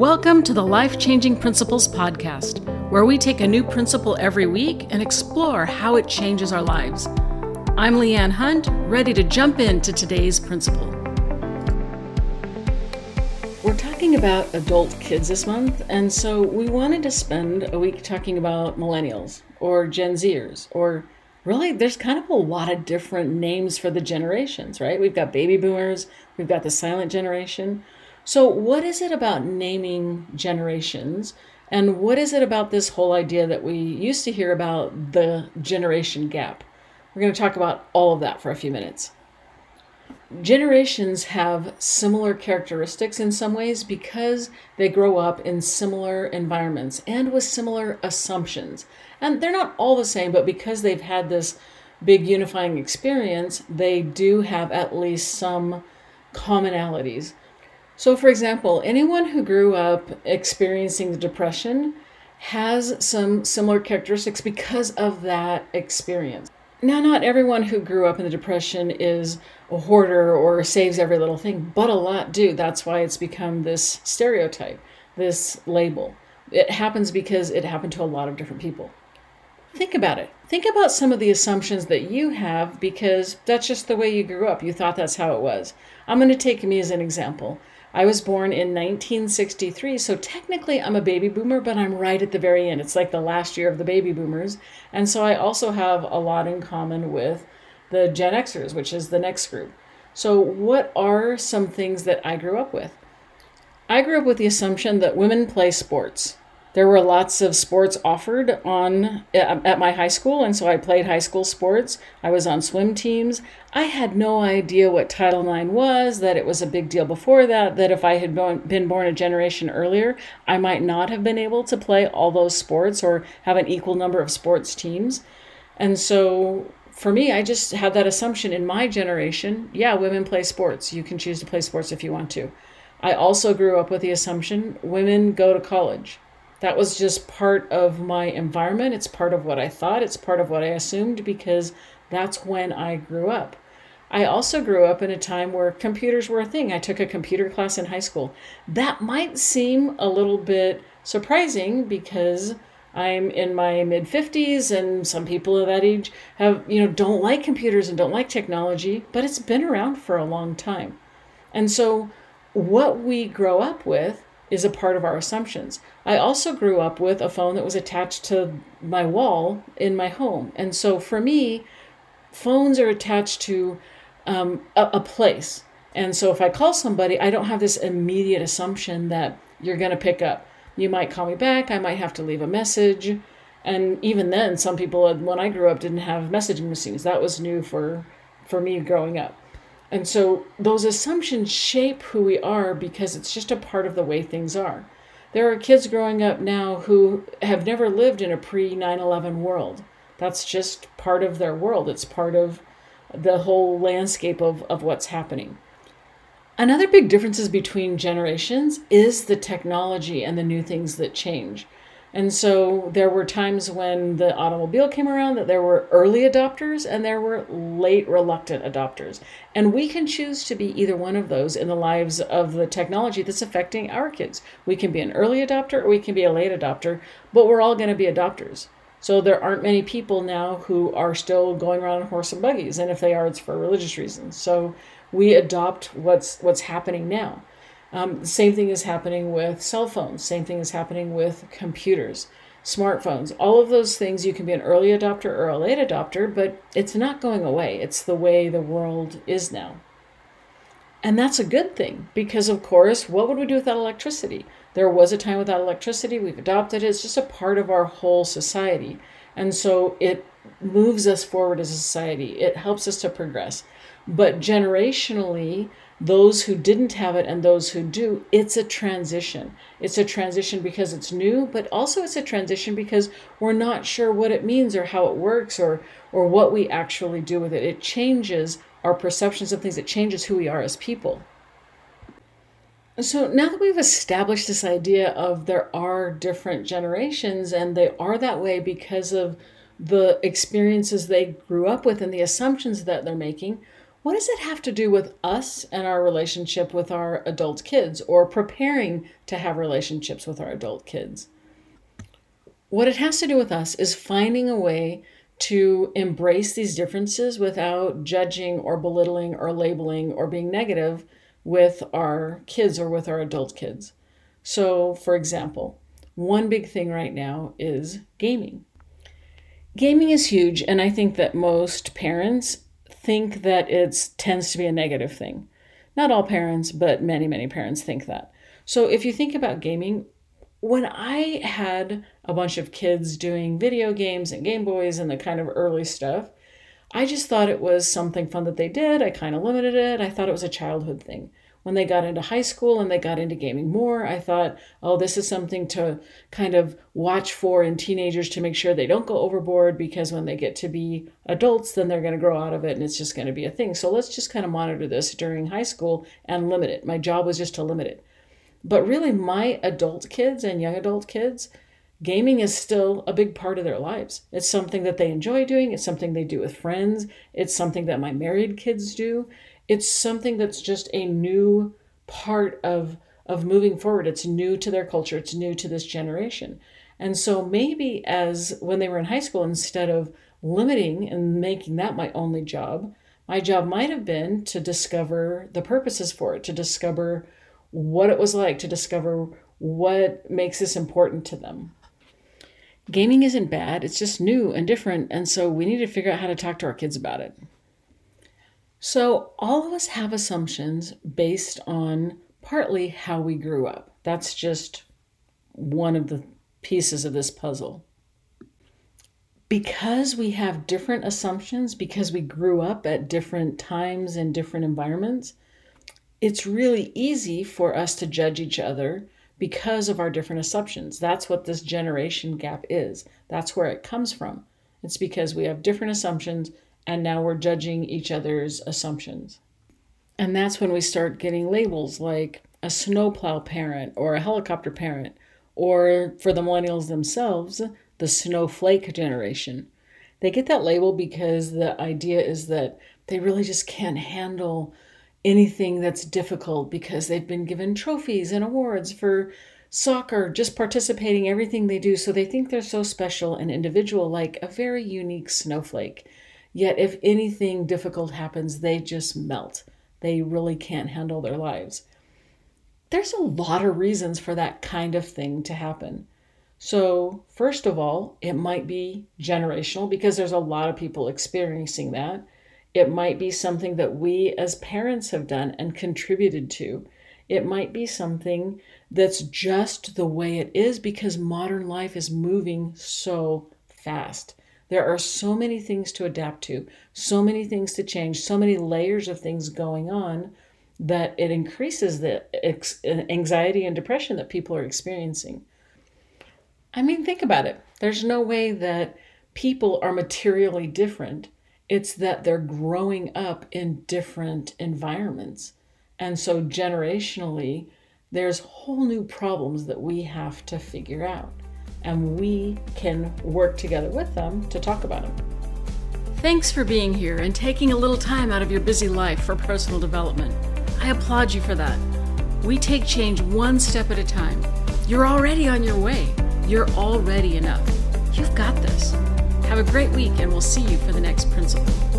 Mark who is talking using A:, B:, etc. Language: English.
A: Welcome to the Life Changing Principles Podcast, where we take a new principle every week and explore how it changes our lives. I'm Leanne Hunt, ready to jump into today's principle. We're talking about adult kids this month, and so we wanted to spend a week talking about millennials or Gen Zers, or really, there's kind of a lot of different names for the generations, right? We've got baby boomers, we've got the silent generation. So, what is it about naming generations? And what is it about this whole idea that we used to hear about the generation gap? We're going to talk about all of that for a few minutes. Generations have similar characteristics in some ways because they grow up in similar environments and with similar assumptions. And they're not all the same, but because they've had this big unifying experience, they do have at least some commonalities. So, for example, anyone who grew up experiencing the Depression has some similar characteristics because of that experience. Now, not everyone who grew up in the Depression is a hoarder or saves every little thing, but a lot do. That's why it's become this stereotype, this label. It happens because it happened to a lot of different people. Think about it. Think about some of the assumptions that you have because that's just the way you grew up. You thought that's how it was. I'm going to take me as an example. I was born in 1963, so technically I'm a baby boomer, but I'm right at the very end. It's like the last year of the baby boomers. And so I also have a lot in common with the Gen Xers, which is the next group. So, what are some things that I grew up with? I grew up with the assumption that women play sports there were lots of sports offered on at my high school and so i played high school sports. I was on swim teams. I had no idea what title ix was that it was a big deal before that that if i had been born a generation earlier i might not have been able to play all those sports or have an equal number of sports teams. And so for me i just had that assumption in my generation yeah women play sports. You can choose to play sports if you want to. I also grew up with the assumption women go to college that was just part of my environment. It's part of what I thought. It's part of what I assumed because that's when I grew up. I also grew up in a time where computers were a thing. I took a computer class in high school. That might seem a little bit surprising because I'm in my mid 50s and some people of that age have, you know, don't like computers and don't like technology, but it's been around for a long time. And so what we grow up with is a part of our assumptions. I also grew up with a phone that was attached to my wall in my home. And so for me, phones are attached to um, a, a place. And so if I call somebody, I don't have this immediate assumption that you're going to pick up. You might call me back, I might have to leave a message. And even then, some people, when I grew up, didn't have messaging machines. That was new for, for me growing up. And so those assumptions shape who we are because it's just a part of the way things are. There are kids growing up now who have never lived in a pre 9 11 world. That's just part of their world, it's part of the whole landscape of, of what's happening. Another big differences between generations is the technology and the new things that change. And so there were times when the automobile came around that there were early adopters and there were late reluctant adopters. And we can choose to be either one of those in the lives of the technology that's affecting our kids. We can be an early adopter or we can be a late adopter, but we're all going to be adopters. So there aren't many people now who are still going around on horse and buggies, and if they are, it's for religious reasons. So we adopt what's what's happening now. Um, same thing is happening with cell phones. Same thing is happening with computers, smartphones. All of those things, you can be an early adopter or a late adopter, but it's not going away. It's the way the world is now. And that's a good thing because, of course, what would we do without electricity? There was a time without electricity. We've adopted it. It's just a part of our whole society. And so it moves us forward as a society, it helps us to progress. But generationally, those who didn't have it and those who do, it's a transition. It's a transition because it's new, but also it's a transition because we're not sure what it means or how it works or or what we actually do with it. It changes our perceptions of things. It changes who we are as people. So now that we've established this idea of there are different generations and they are that way because of the experiences they grew up with and the assumptions that they're making, what does it have to do with us and our relationship with our adult kids or preparing to have relationships with our adult kids? What it has to do with us is finding a way to embrace these differences without judging or belittling or labeling or being negative with our kids or with our adult kids. So, for example, one big thing right now is gaming. Gaming is huge, and I think that most parents think that it tends to be a negative thing. Not all parents, but many, many parents think that. So if you think about gaming, when I had a bunch of kids doing video games and Game Boys and the kind of early stuff, I just thought it was something fun that they did. I kind of limited it. I thought it was a childhood thing when they got into high school and they got into gaming more, I thought, oh, this is something to kind of watch for in teenagers to make sure they don't go overboard because when they get to be adults, then they're going to grow out of it and it's just going to be a thing. So let's just kind of monitor this during high school and limit it. My job was just to limit it. But really, my adult kids and young adult kids, gaming is still a big part of their lives. It's something that they enjoy doing, it's something they do with friends, it's something that my married kids do it's something that's just a new part of of moving forward. It's new to their culture. It's new to this generation. And so maybe as when they were in high school instead of limiting and making that my only job my job might have been to discover the purposes for it to discover what it was like to discover what makes this important to them. Gaming isn't bad. It's just new and different. And so we need to figure out how to talk to our kids about it so, all of us have assumptions based on partly how we grew up. That's just one of the pieces of this puzzle. Because we have different assumptions, because we grew up at different times and different environments, it's really easy for us to judge each other because of our different assumptions. That's what this generation gap is. That's where it comes from. It's because we have different assumptions and now we're judging each other's assumptions. And that's when we start getting labels like a snowplow parent or a helicopter parent, or for the millennials themselves, the snowflake generation. They get that label because the idea is that they really just can't handle anything that's difficult because they've been given trophies and awards for soccer, just participating everything they do. So they think they're so special and individual, like a very unique snowflake. Yet, if anything difficult happens, they just melt. They really can't handle their lives. There's a lot of reasons for that kind of thing to happen. So, first of all, it might be generational because there's a lot of people experiencing that. It might be something that we as parents have done and contributed to. It might be something that's just the way it is because modern life is moving so fast. There are so many things to adapt to, so many things to change, so many layers of things going on that it increases the anxiety and depression that people are experiencing. I mean, think about it. There's no way that people are materially different. It's that they're growing up in different environments. And so, generationally, there's whole new problems that we have to figure out and we can work together with them to talk about them. Thanks for being here and taking a little time out of your busy life for personal development. I applaud you for that. We take change one step at a time. You're already on your way. You're already enough. You've got this. Have a great week, and we'll see you for the next principle.